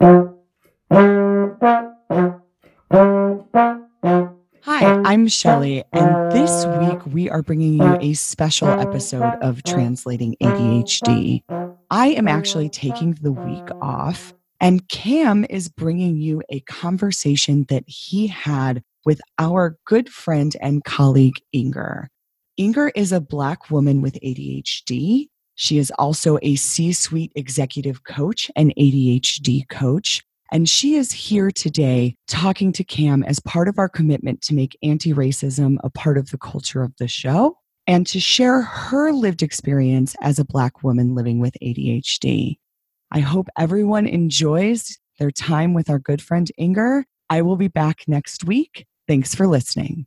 Hi, I'm Shelly, and this week we are bringing you a special episode of Translating ADHD. I am actually taking the week off, and Cam is bringing you a conversation that he had with our good friend and colleague, Inger. Inger is a Black woman with ADHD. She is also a C suite executive coach and ADHD coach. And she is here today talking to Cam as part of our commitment to make anti racism a part of the culture of the show and to share her lived experience as a Black woman living with ADHD. I hope everyone enjoys their time with our good friend Inger. I will be back next week. Thanks for listening.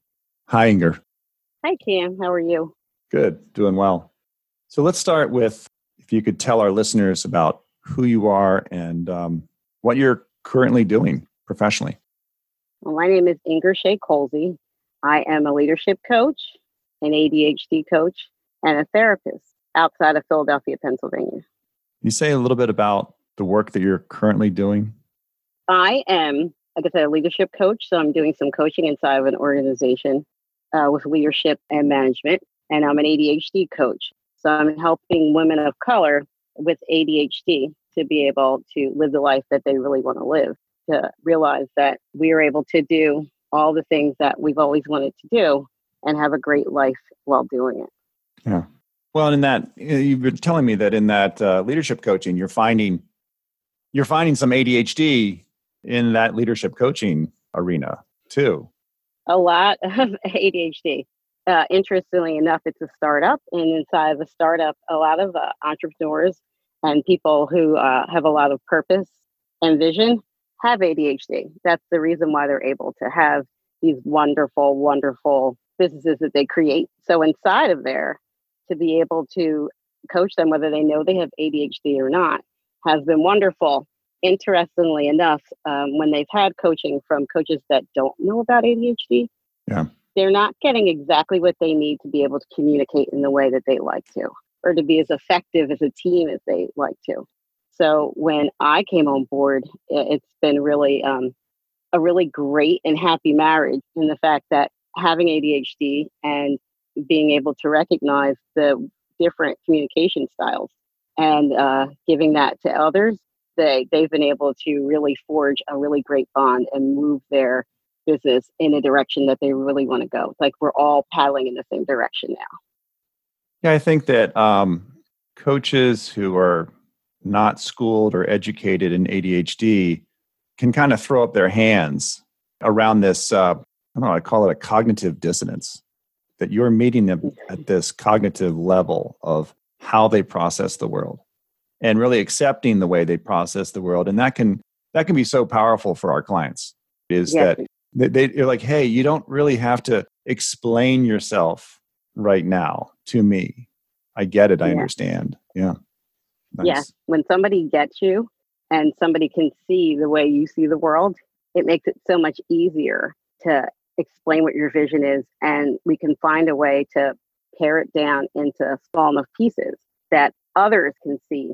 Hi, Inger. Hi, Cam. How are you? Good, doing well. So let's start with if you could tell our listeners about who you are and um, what you're currently doing professionally? Well, my name is Inger Shaye Colsey. I am a leadership coach, an ADHD coach, and a therapist outside of Philadelphia, Pennsylvania. You say a little bit about the work that you're currently doing? I am, like I said, a leadership coach. So I'm doing some coaching inside of an organization uh, with leadership and management. And I'm an ADHD coach. So I'm helping women of color with ADHD to be able to live the life that they really want to live, to realize that we are able to do all the things that we've always wanted to do and have a great life while doing it. Yeah. Well, in that you've been telling me that in that uh, leadership coaching, you're finding you're finding some ADHD in that leadership coaching arena too. A lot of ADHD. Uh, interestingly enough, it's a startup, and inside of a startup, a lot of uh, entrepreneurs and people who uh, have a lot of purpose and vision have ADHD. That's the reason why they're able to have these wonderful, wonderful businesses that they create. So inside of there, to be able to coach them, whether they know they have ADHD or not, has been wonderful. Interestingly enough, um, when they've had coaching from coaches that don't know about ADHD, yeah. They're not getting exactly what they need to be able to communicate in the way that they like to or to be as effective as a team as they like to. So when I came on board, it's been really um, a really great and happy marriage in the fact that having ADHD and being able to recognize the different communication styles and uh, giving that to others, they they've been able to really forge a really great bond and move their business in a direction that they really want to go. Like we're all paddling in the same direction now. Yeah, I think that um, coaches who are not schooled or educated in ADHD can kind of throw up their hands around this. Uh, I don't know. I call it a cognitive dissonance. That you're meeting them at this cognitive level of how they process the world, and really accepting the way they process the world, and that can that can be so powerful for our clients. Is yes. that they, they're like, hey, you don't really have to explain yourself right now to me. I get it. I understand. Yeah. Nice. Yeah. When somebody gets you and somebody can see the way you see the world, it makes it so much easier to explain what your vision is. And we can find a way to pare it down into small enough pieces that others can see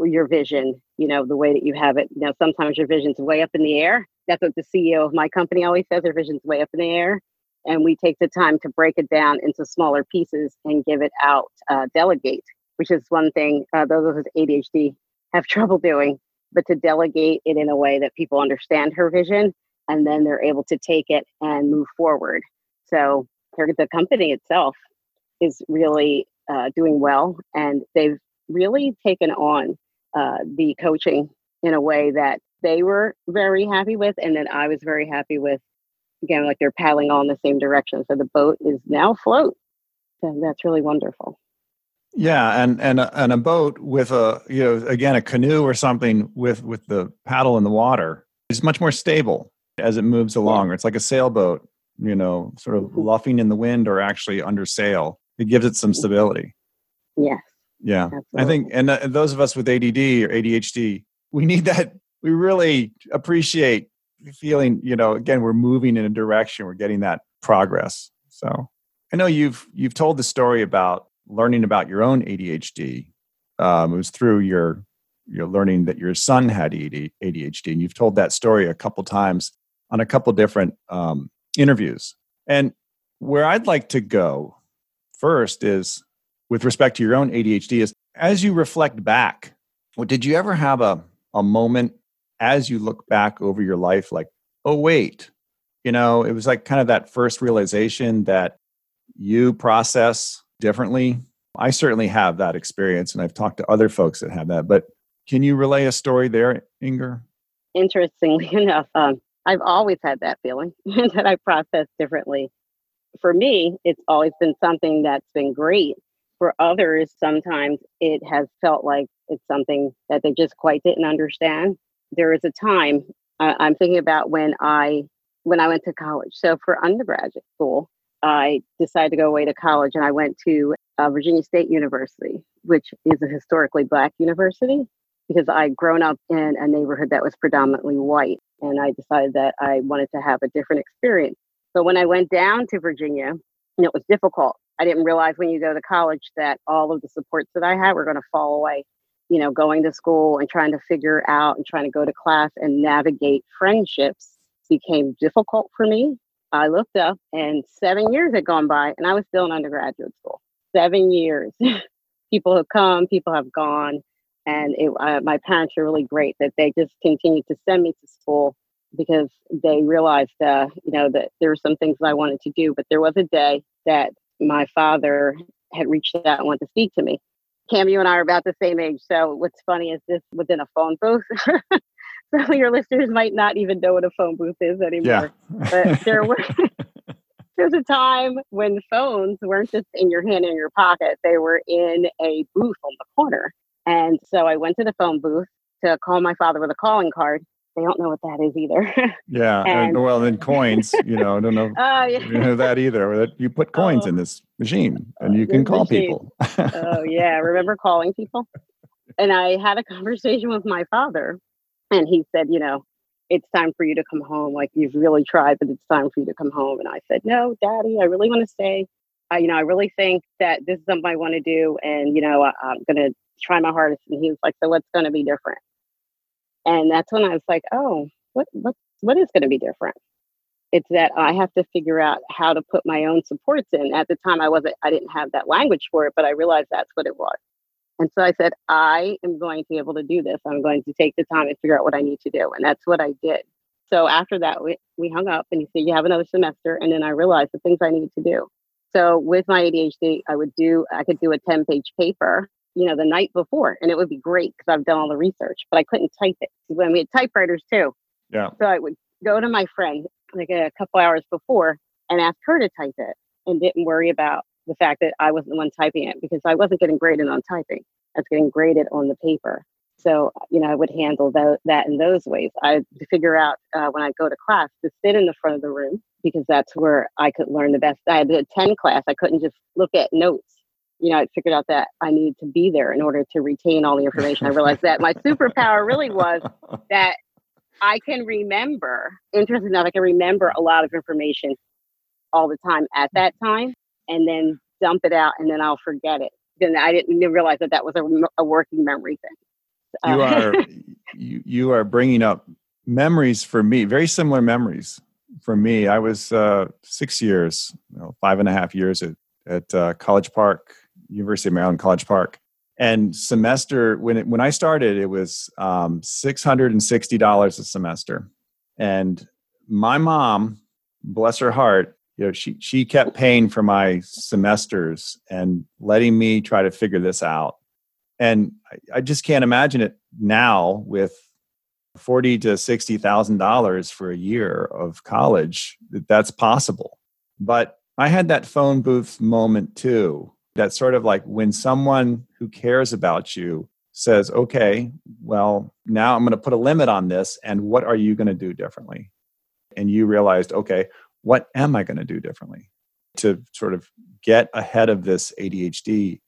your vision, you know, the way that you have it. You know, sometimes your vision's way up in the air. That's what the CEO of my company always says, their vision's way up in the air and we take the time to break it down into smaller pieces and give it out, uh, delegate, which is one thing uh, those of us with ADHD have trouble doing, but to delegate it in a way that people understand her vision and then they're able to take it and move forward. So the company itself is really uh, doing well and they've really taken on uh, the coaching in a way that they were very happy with and then I was very happy with again, like they're paddling all in the same direction. So the boat is now float. So that's really wonderful. Yeah, and and a, and a boat with a you know again a canoe or something with with the paddle in the water is much more stable as it moves along. Yeah. It's like a sailboat, you know, sort of mm-hmm. luffing in the wind or actually under sail. It gives it some stability. Yes. Yeah, Absolutely. I think, and uh, those of us with ADD or ADHD, we need that. We really appreciate feeling, you know, again, we're moving in a direction, we're getting that progress. So I know you've you've told the story about learning about your own ADHD. Um, it was through your your learning that your son had ADHD, and you've told that story a couple times on a couple different um, interviews. And where I'd like to go first is with respect to your own ADHD is as you reflect back, did you ever have a, a moment as you look back over your life like, oh, wait, you know, it was like kind of that first realization that you process differently. I certainly have that experience, and I've talked to other folks that have that. But can you relay a story there, Inger? Interestingly enough, um, I've always had that feeling that I process differently. For me, it's always been something that's been great. For others, sometimes it has felt like it's something that they just quite didn't understand. There is a time uh, I'm thinking about when I when I went to college. So for undergraduate school, I decided to go away to college and I went to uh, Virginia State University, which is a historically black university, because I'd grown up in a neighborhood that was predominantly white. And I decided that I wanted to have a different experience. So when I went down to Virginia, and it was difficult. I didn't realize when you go to college that all of the supports that I had were going to fall away. You know, going to school and trying to figure out and trying to go to class and navigate friendships became difficult for me. I looked up and seven years had gone by and I was still in undergraduate school. Seven years. people have come, people have gone. And it, uh, my parents are really great that they just continued to send me to school because they realized, uh, you know, that there were some things that I wanted to do. But there was a day that my father had reached out and wanted to speak to me. Cam, you and I are about the same age. So what's funny is this within a phone booth. so your listeners might not even know what a phone booth is anymore. Yeah. but there was there's a time when phones weren't just in your hand in your pocket; they were in a booth on the corner. And so I went to the phone booth to call my father with a calling card. They don't know what that is either. yeah. And, well, then coins, you know, I don't know, uh, yeah. you know that either. You put coins oh, in this machine and you can call machine. people. oh, yeah. Remember calling people? And I had a conversation with my father and he said, you know, it's time for you to come home. Like you've really tried, but it's time for you to come home. And I said, no, daddy, I really want to stay. I, you know, I really think that this is something I want to do. And, you know, I, I'm going to try my hardest. And he was like, so what's going to be different? And that's when I was like, oh, what, what, what is going to be different? It's that I have to figure out how to put my own supports in. At the time, I wasn't, I didn't have that language for it, but I realized that's what it was. And so I said, I am going to be able to do this. I'm going to take the time and figure out what I need to do. And that's what I did. So after that, we, we hung up and he said, You have another semester. And then I realized the things I needed to do. So with my ADHD, I would do, I could do a 10 page paper, you know, the night before, and it would be great because I've done all the research, but I couldn't type it. When we had typewriters too. Yeah. So I would go to my friend like a couple hours before and ask her to type it and didn't worry about the fact that I wasn't the one typing it because I wasn't getting graded on typing. I was getting graded on the paper. So, you know, I would handle that, that in those ways. I figure out uh, when I go to class to sit in the front of the room because that's where I could learn the best. I had to attend class. I couldn't just look at notes. You know, I figured out that I needed to be there in order to retain all the information. I realized that my superpower really was that I can remember, interesting enough, I can remember a lot of information all the time at that time and then dump it out and then I'll forget it. Then I didn't realize that that was a, a working memory thing. You uh, are you, you are bringing up memories for me, very similar memories for me. I was uh, six years, you know, five and a half years at at uh, College Park, University of Maryland College Park, and semester when it, when I started, it was um, six hundred and sixty dollars a semester, and my mom, bless her heart, you know she she kept paying for my semesters and letting me try to figure this out. And i, I just can't imagine it now with 40 to 60 thousand dollars for a year of college that that's possible. But i had that phone booth moment too that sort of like when someone who cares about you says okay well now i'm going to put a limit on this and what are you going to do differently and you realized okay what am I going to do differently to sort of get ahead of this ADHD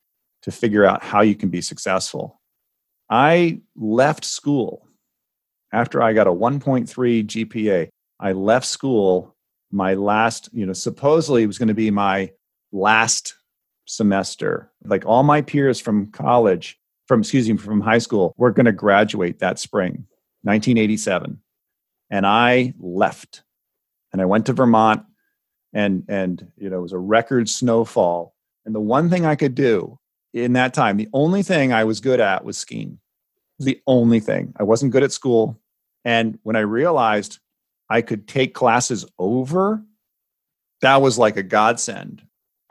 to figure out how you can be successful? I left school after I got a 1.3 GPA. I left school my last, you know, supposedly it was going to be my last semester. Like all my peers from college from excuse me from high school were going to graduate that spring 1987 and i left. And i went to vermont and and you know it was a record snowfall. And the one thing i could do in that time the only thing i was good at was skiing. The only thing. I wasn't good at school. And when i realized i could take classes over that was like a godsend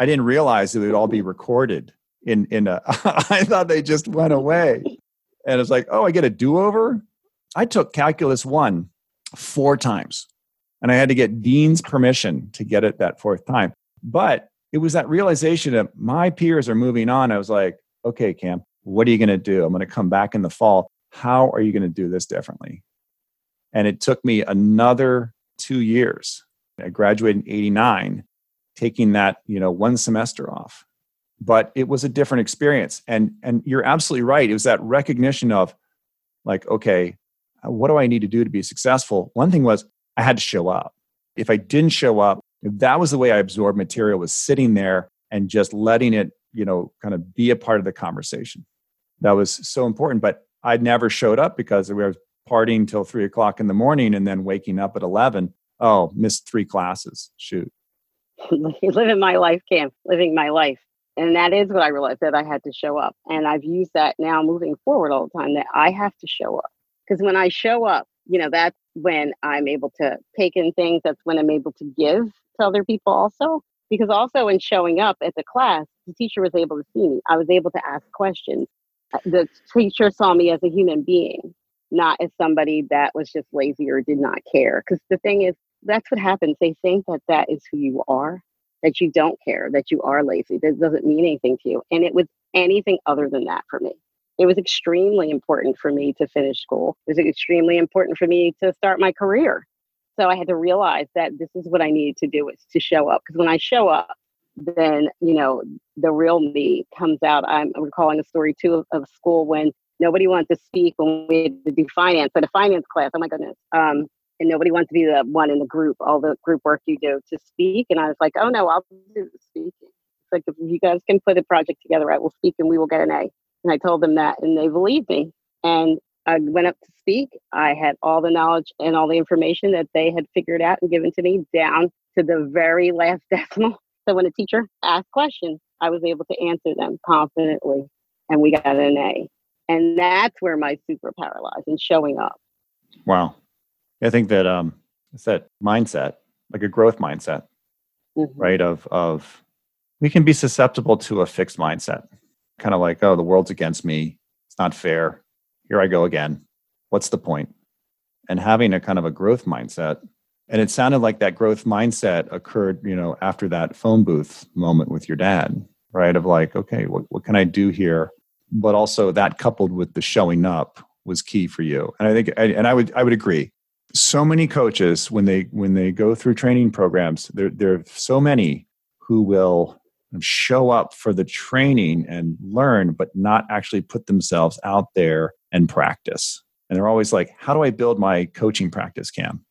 i didn't realize it would all be recorded in in a i thought they just went away and it's like oh i get a do-over i took calculus 1 four times and I had to get Dean's permission to get it that fourth time. But it was that realization that my peers are moving on. I was like, okay, Cam, what are you going to do? I'm going to come back in the fall. How are you going to do this differently? And it took me another two years. I graduated in 89, taking that, you know, one semester off. But it was a different experience. And and you're absolutely right. It was that recognition of like, okay, what do I need to do to be successful? One thing was I had to show up. If I didn't show up, that was the way I absorbed material was sitting there and just letting it, you know, kind of be a part of the conversation. That was so important. But I never showed up because we were partying till three o'clock in the morning and then waking up at 11. Oh, missed three classes. Shoot. living my life, Cam, living my life. And that is what I realized that I had to show up. And I've used that now moving forward all the time that I have to show up. Because when I show up, you know, that's when I'm able to take in things. That's when I'm able to give to other people also. Because also in showing up at the class, the teacher was able to see me. I was able to ask questions. Uh, the teacher saw me as a human being, not as somebody that was just lazy or did not care. Because the thing is, that's what happens. They think that that is who you are, that you don't care, that you are lazy. That doesn't mean anything to you. And it was anything other than that for me it was extremely important for me to finish school. It was extremely important for me to start my career. So I had to realize that this is what I needed to do is to show up. Because when I show up, then you know the real me comes out. I'm recalling a story too of, of school when nobody wanted to speak when we had to do finance, but a finance class. Oh my goodness. Um, and nobody wants to be the one in the group, all the group work you do to speak. And I was like, oh no, I'll do the speaking. It's like if you guys can put a project together, I will speak and we will get an A. And I told them that, and they believed me. And I went up to speak. I had all the knowledge and all the information that they had figured out and given to me down to the very last decimal. So when a teacher asked questions, I was able to answer them confidently, and we got an A. And that's where my superpower lies in showing up. Wow. I think that um, it's that mindset, like a growth mindset, mm-hmm. right? Of of we can be susceptible to a fixed mindset kind of like, oh, the world's against me. It's not fair. Here I go again. What's the point? And having a kind of a growth mindset. And it sounded like that growth mindset occurred, you know, after that phone booth moment with your dad, right? Of like, okay, what, what can I do here? But also that coupled with the showing up was key for you. And I think, and I would, I would agree. So many coaches, when they when they go through training programs, there there are so many who will show up for the training and learn, but not actually put themselves out there and practice. And they're always like, How do I build my coaching practice, Cam?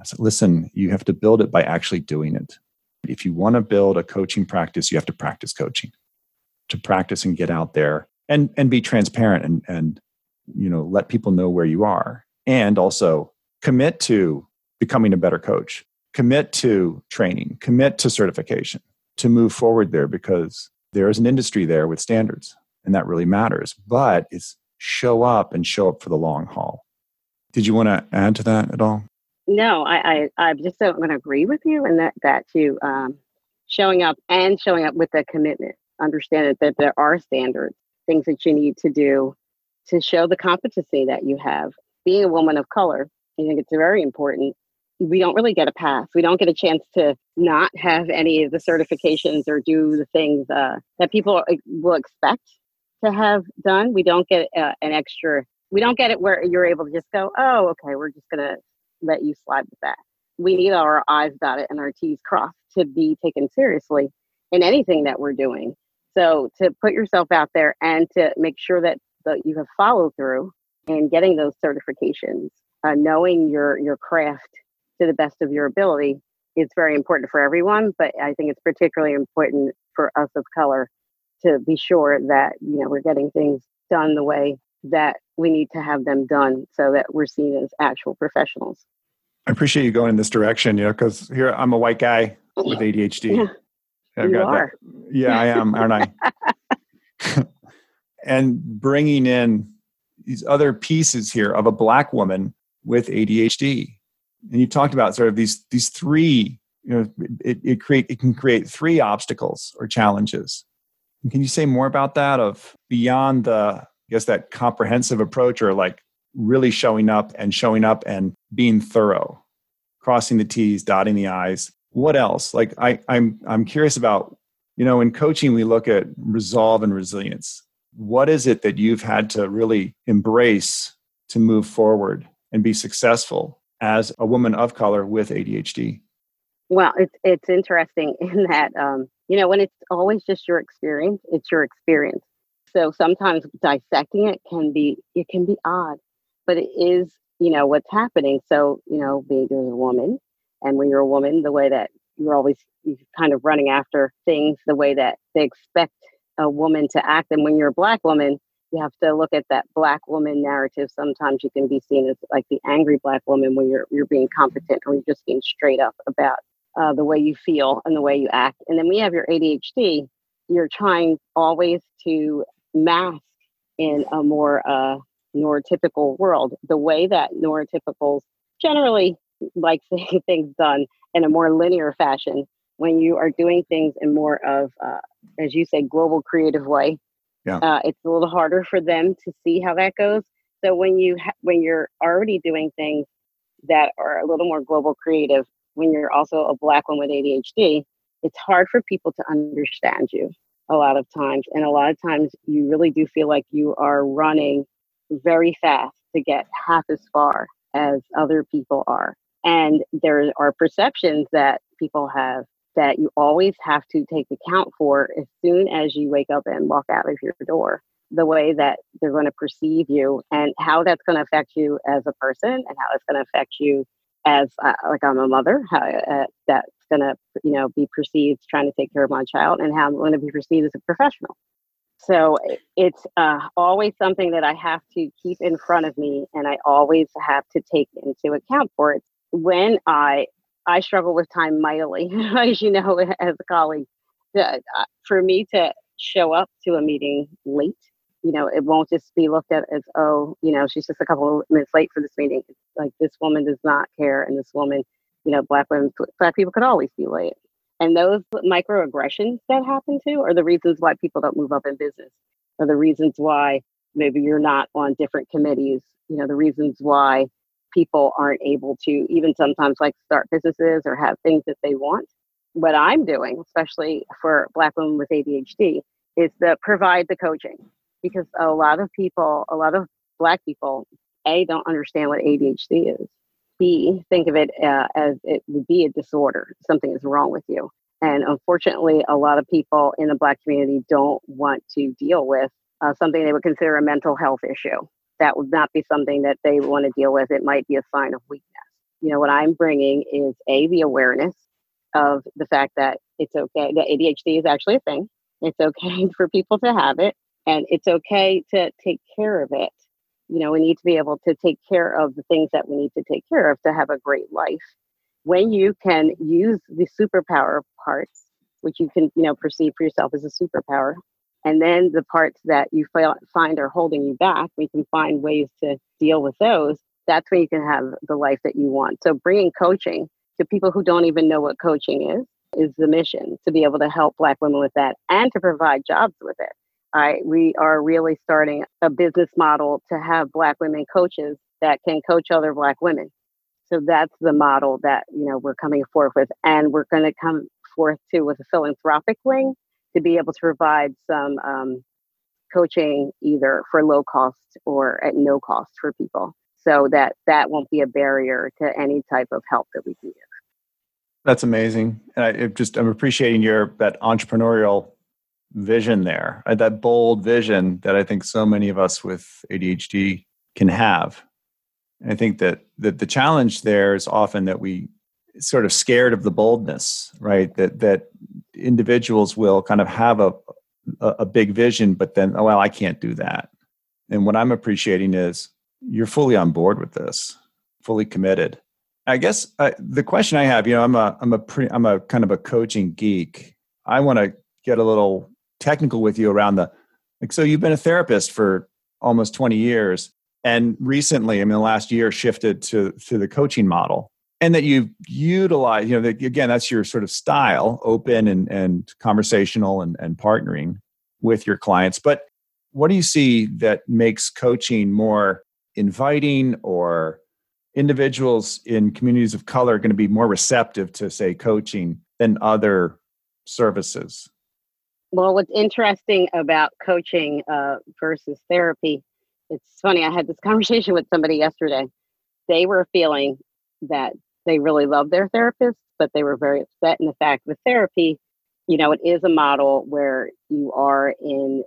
I said, Listen, you have to build it by actually doing it. If you want to build a coaching practice, you have to practice coaching, to practice and get out there and, and be transparent and, and you know let people know where you are and also commit to becoming a better coach commit to training commit to certification to move forward there because there is an industry there with standards and that really matters. But it's show up and show up for the long haul. Did you want to add to that at all? No, I, I, I just don't want to agree with you and that, that too. Um, showing up and showing up with a commitment, understand that there are standards, things that you need to do to show the competency that you have. Being a woman of color, I think it's very important we don't really get a pass. We don't get a chance to not have any of the certifications or do the things uh, that people will expect to have done. We don't get uh, an extra, we don't get it where you're able to just go, oh, okay, we're just going to let you slide with that. We need our I's dotted and our T's crossed to be taken seriously in anything that we're doing. So to put yourself out there and to make sure that, that you have follow through in getting those certifications, uh, knowing your your craft to the best of your ability is very important for everyone, but I think it's particularly important for us of color to be sure that you know we're getting things done the way that we need to have them done so that we're seen as actual professionals. I appreciate you going in this direction, you know, because here I'm a white guy with ADHD. Yeah. I've You got are. That. Yeah, I am, aren't I? and bringing in these other pieces here of a black woman with ADHD, and you talked about sort of these these three. You know, it, it create it can create three obstacles or challenges. And can you say more about that? Of beyond the, I guess that comprehensive approach, or like really showing up and showing up and being thorough, crossing the T's, dotting the I's. What else? Like I, I'm I'm curious about you know, in coaching, we look at resolve and resilience. What is it that you've had to really embrace to move forward and be successful as a woman of color with ADHD? Well, it's it's interesting in that um, you know when it's always just your experience, it's your experience. So sometimes dissecting it can be it can be odd, but it is you know what's happening. So you know being a woman, and when you're a woman, the way that you're always you're kind of running after things the way that they expect a woman to act, and when you're a black woman, you have to look at that black woman narrative. Sometimes you can be seen as like the angry black woman when you're you're being competent or you're just being straight up about uh, the way you feel and the way you act. And then we have your ADHD. You're trying always to mask in a more uh, neurotypical world. The way that neurotypicals generally like seeing things done in a more linear fashion. When you are doing things in more of, uh, as you say, global creative way, Yeah. uh, it's a little harder for them to see how that goes. So when you ha- when you're already doing things that are a little more global creative, when you're also a black woman with ADHD, it's hard for people to understand you a lot of times. And a lot of times you really do feel like you are running very fast to get half as far as other people are. And there are perceptions that people have that you always have to take account for as soon as you wake up and walk out of your door the way that they're going to perceive you and how that's going to affect you as a person and how it's going to affect you as uh, like I'm a mother, how uh, that's going to you know be perceived trying to take care of my child, and how I'm going to be perceived as a professional. So it's uh, always something that I have to keep in front of me, and I always have to take into account for it. When I I struggle with time mightily, as you know, as a colleague. Uh, for me to show up to a meeting late you know, it won't just be looked at as, oh, you know, she's just a couple of minutes late for this meeting. It's like this woman does not care, and this woman, you know, black women, black people could always be late. And those microaggressions that happen to are the reasons why people don't move up in business, are the reasons why maybe you're not on different committees, you know, the reasons why people aren't able to even sometimes like start businesses or have things that they want. What I'm doing, especially for black women with ADHD, is to provide the coaching because a lot of people, a lot of Black people, A, don't understand what ADHD is. B, think of it uh, as it would be a disorder. Something is wrong with you. And unfortunately, a lot of people in the Black community don't want to deal with uh, something they would consider a mental health issue. That would not be something that they want to deal with. It might be a sign of weakness. You know, what I'm bringing is A, the awareness of the fact that it's okay, that ADHD is actually a thing. It's okay for people to have it and it's okay to take care of it. You know, we need to be able to take care of the things that we need to take care of to have a great life. When you can use the superpower parts, which you can, you know, perceive for yourself as a superpower, and then the parts that you find are holding you back, we can find ways to deal with those. That's when you can have the life that you want. So, bringing coaching to people who don't even know what coaching is is the mission to be able to help Black women with that and to provide jobs with it. I, we are really starting a business model to have Black women coaches that can coach other Black women. So that's the model that you know we're coming forth with, and we're going to come forth too with a philanthropic wing to be able to provide some um, coaching either for low cost or at no cost for people, so that that won't be a barrier to any type of help that we can give. That's amazing, and I it just I'm appreciating your that entrepreneurial vision there, right? that bold vision that I think so many of us with ADHD can have. And I think that, that the challenge there is often that we sort of scared of the boldness, right? That that individuals will kind of have a a, big vision, but then oh well, I can't do that. And what I'm appreciating is you're fully on board with this, fully committed. I guess uh, the question I have, you know, I'm a I'm a pre, I'm a kind of a coaching geek. I want to get a little technical with you around the like. So you've been a therapist for almost 20 years, and recently, I mean, the last year shifted to to the coaching model, and that you utilize, you know, the, again, that's your sort of style, open and and conversational and and partnering with your clients. But what do you see that makes coaching more inviting or individuals in communities of color going to be more receptive to say coaching than other services well what's interesting about coaching uh, versus therapy it's funny i had this conversation with somebody yesterday they were feeling that they really love their therapist but they were very upset in the fact with therapy you know it is a model where you are in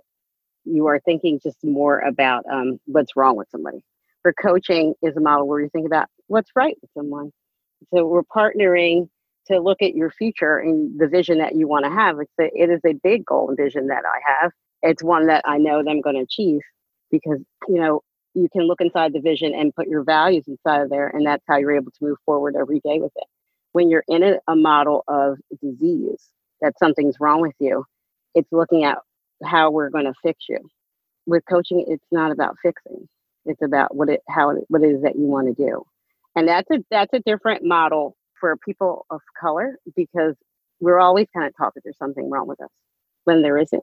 you are thinking just more about um, what's wrong with somebody for coaching is a model where you think about what's right with someone. So we're partnering to look at your future and the vision that you want to have. It's a, it is a big goal and vision that I have. It's one that I know that I'm going to achieve because, you know, you can look inside the vision and put your values inside of there, and that's how you're able to move forward every day with it. When you're in a, a model of disease, that something's wrong with you, it's looking at how we're going to fix you. With coaching, it's not about fixing it's about what it how it, what it is that you want to do, and that's a that's a different model for people of color because we're always kind of taught that there's something wrong with us when there isn't.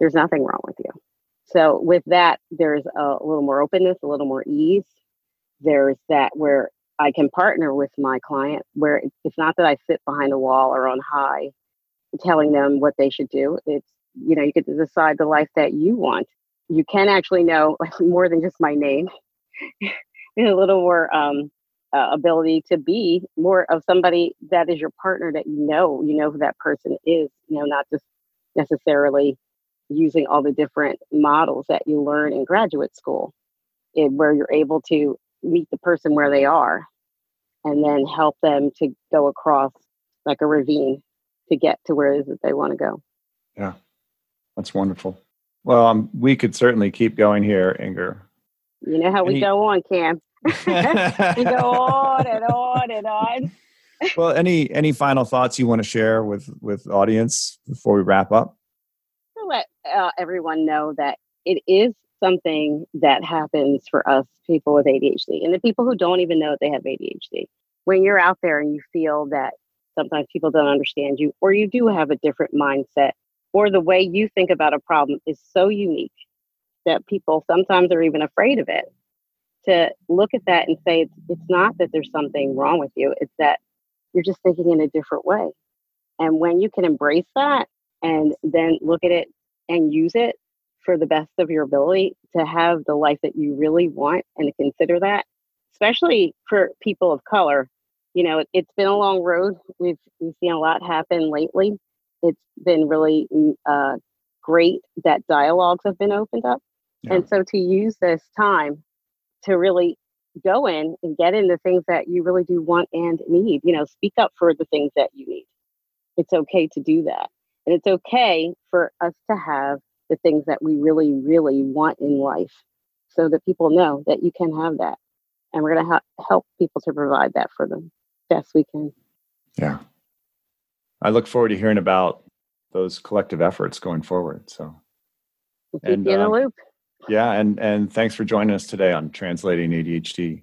There's nothing wrong with you. So with that, there's a little more openness, a little more ease. There's that where I can partner with my client where it's not that I sit behind a wall or on high telling them what they should do. It's, you know, you get to decide the life that you want you can actually know more than just my name and a little more um, uh, ability to be more of somebody that is your partner that you know you know who that person is you know not just necessarily using all the different models that you learn in graduate school where you're able to meet the person where they are and then help them to go across like a ravine to get to where it is that they want to go yeah that's wonderful well, um, we could certainly keep going here, Inger. You know how we go on, Cam. we go on and on and on. well, any any final thoughts you want to share with with audience before we wrap up? Uh, everyone know that it is something that happens for us people with ADHD and the people who don't even know that they have ADHD. When you're out there and you feel that sometimes people don't understand you, or you do have a different mindset or the way you think about a problem is so unique that people sometimes are even afraid of it to look at that and say it's not that there's something wrong with you it's that you're just thinking in a different way and when you can embrace that and then look at it and use it for the best of your ability to have the life that you really want and to consider that especially for people of color you know it, has been a long road we've we've seen a lot happen lately it's been really mm, uh, great that dialogues have been opened up. Yeah. And so to use this time to really go in and get into things that you really do want and need, you know, speak up for the things that you need. It's okay to do that. And it's okay for us to have the things that we really, really want in life so that people know that you can have that. And we're going to ha- help people to provide that for them best we can. Yeah. I look forward to hearing about those collective efforts going forward. So, we'll and, in the um, loop. Yeah, and and thanks for joining us today on translating ADHD.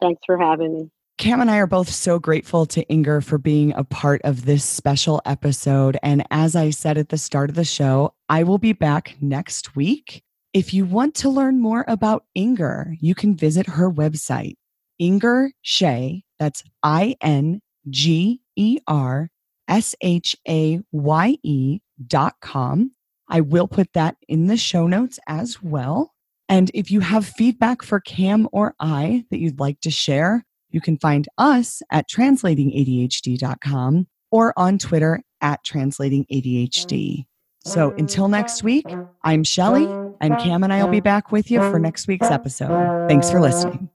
Thanks for having me. Cam and I are both so grateful to Inger for being a part of this special episode. And as I said at the start of the show, I will be back next week. If you want to learn more about Inger, you can visit her website, Inger Shaye. That's I N G E R S H A Y E dot com. I will put that in the show notes as well. And if you have feedback for Cam or I that you'd like to share, you can find us at translatingadhd.com or on Twitter at translatingadhd. So until next week, I'm Shelly, and Cam and I will be back with you for next week's episode. Thanks for listening.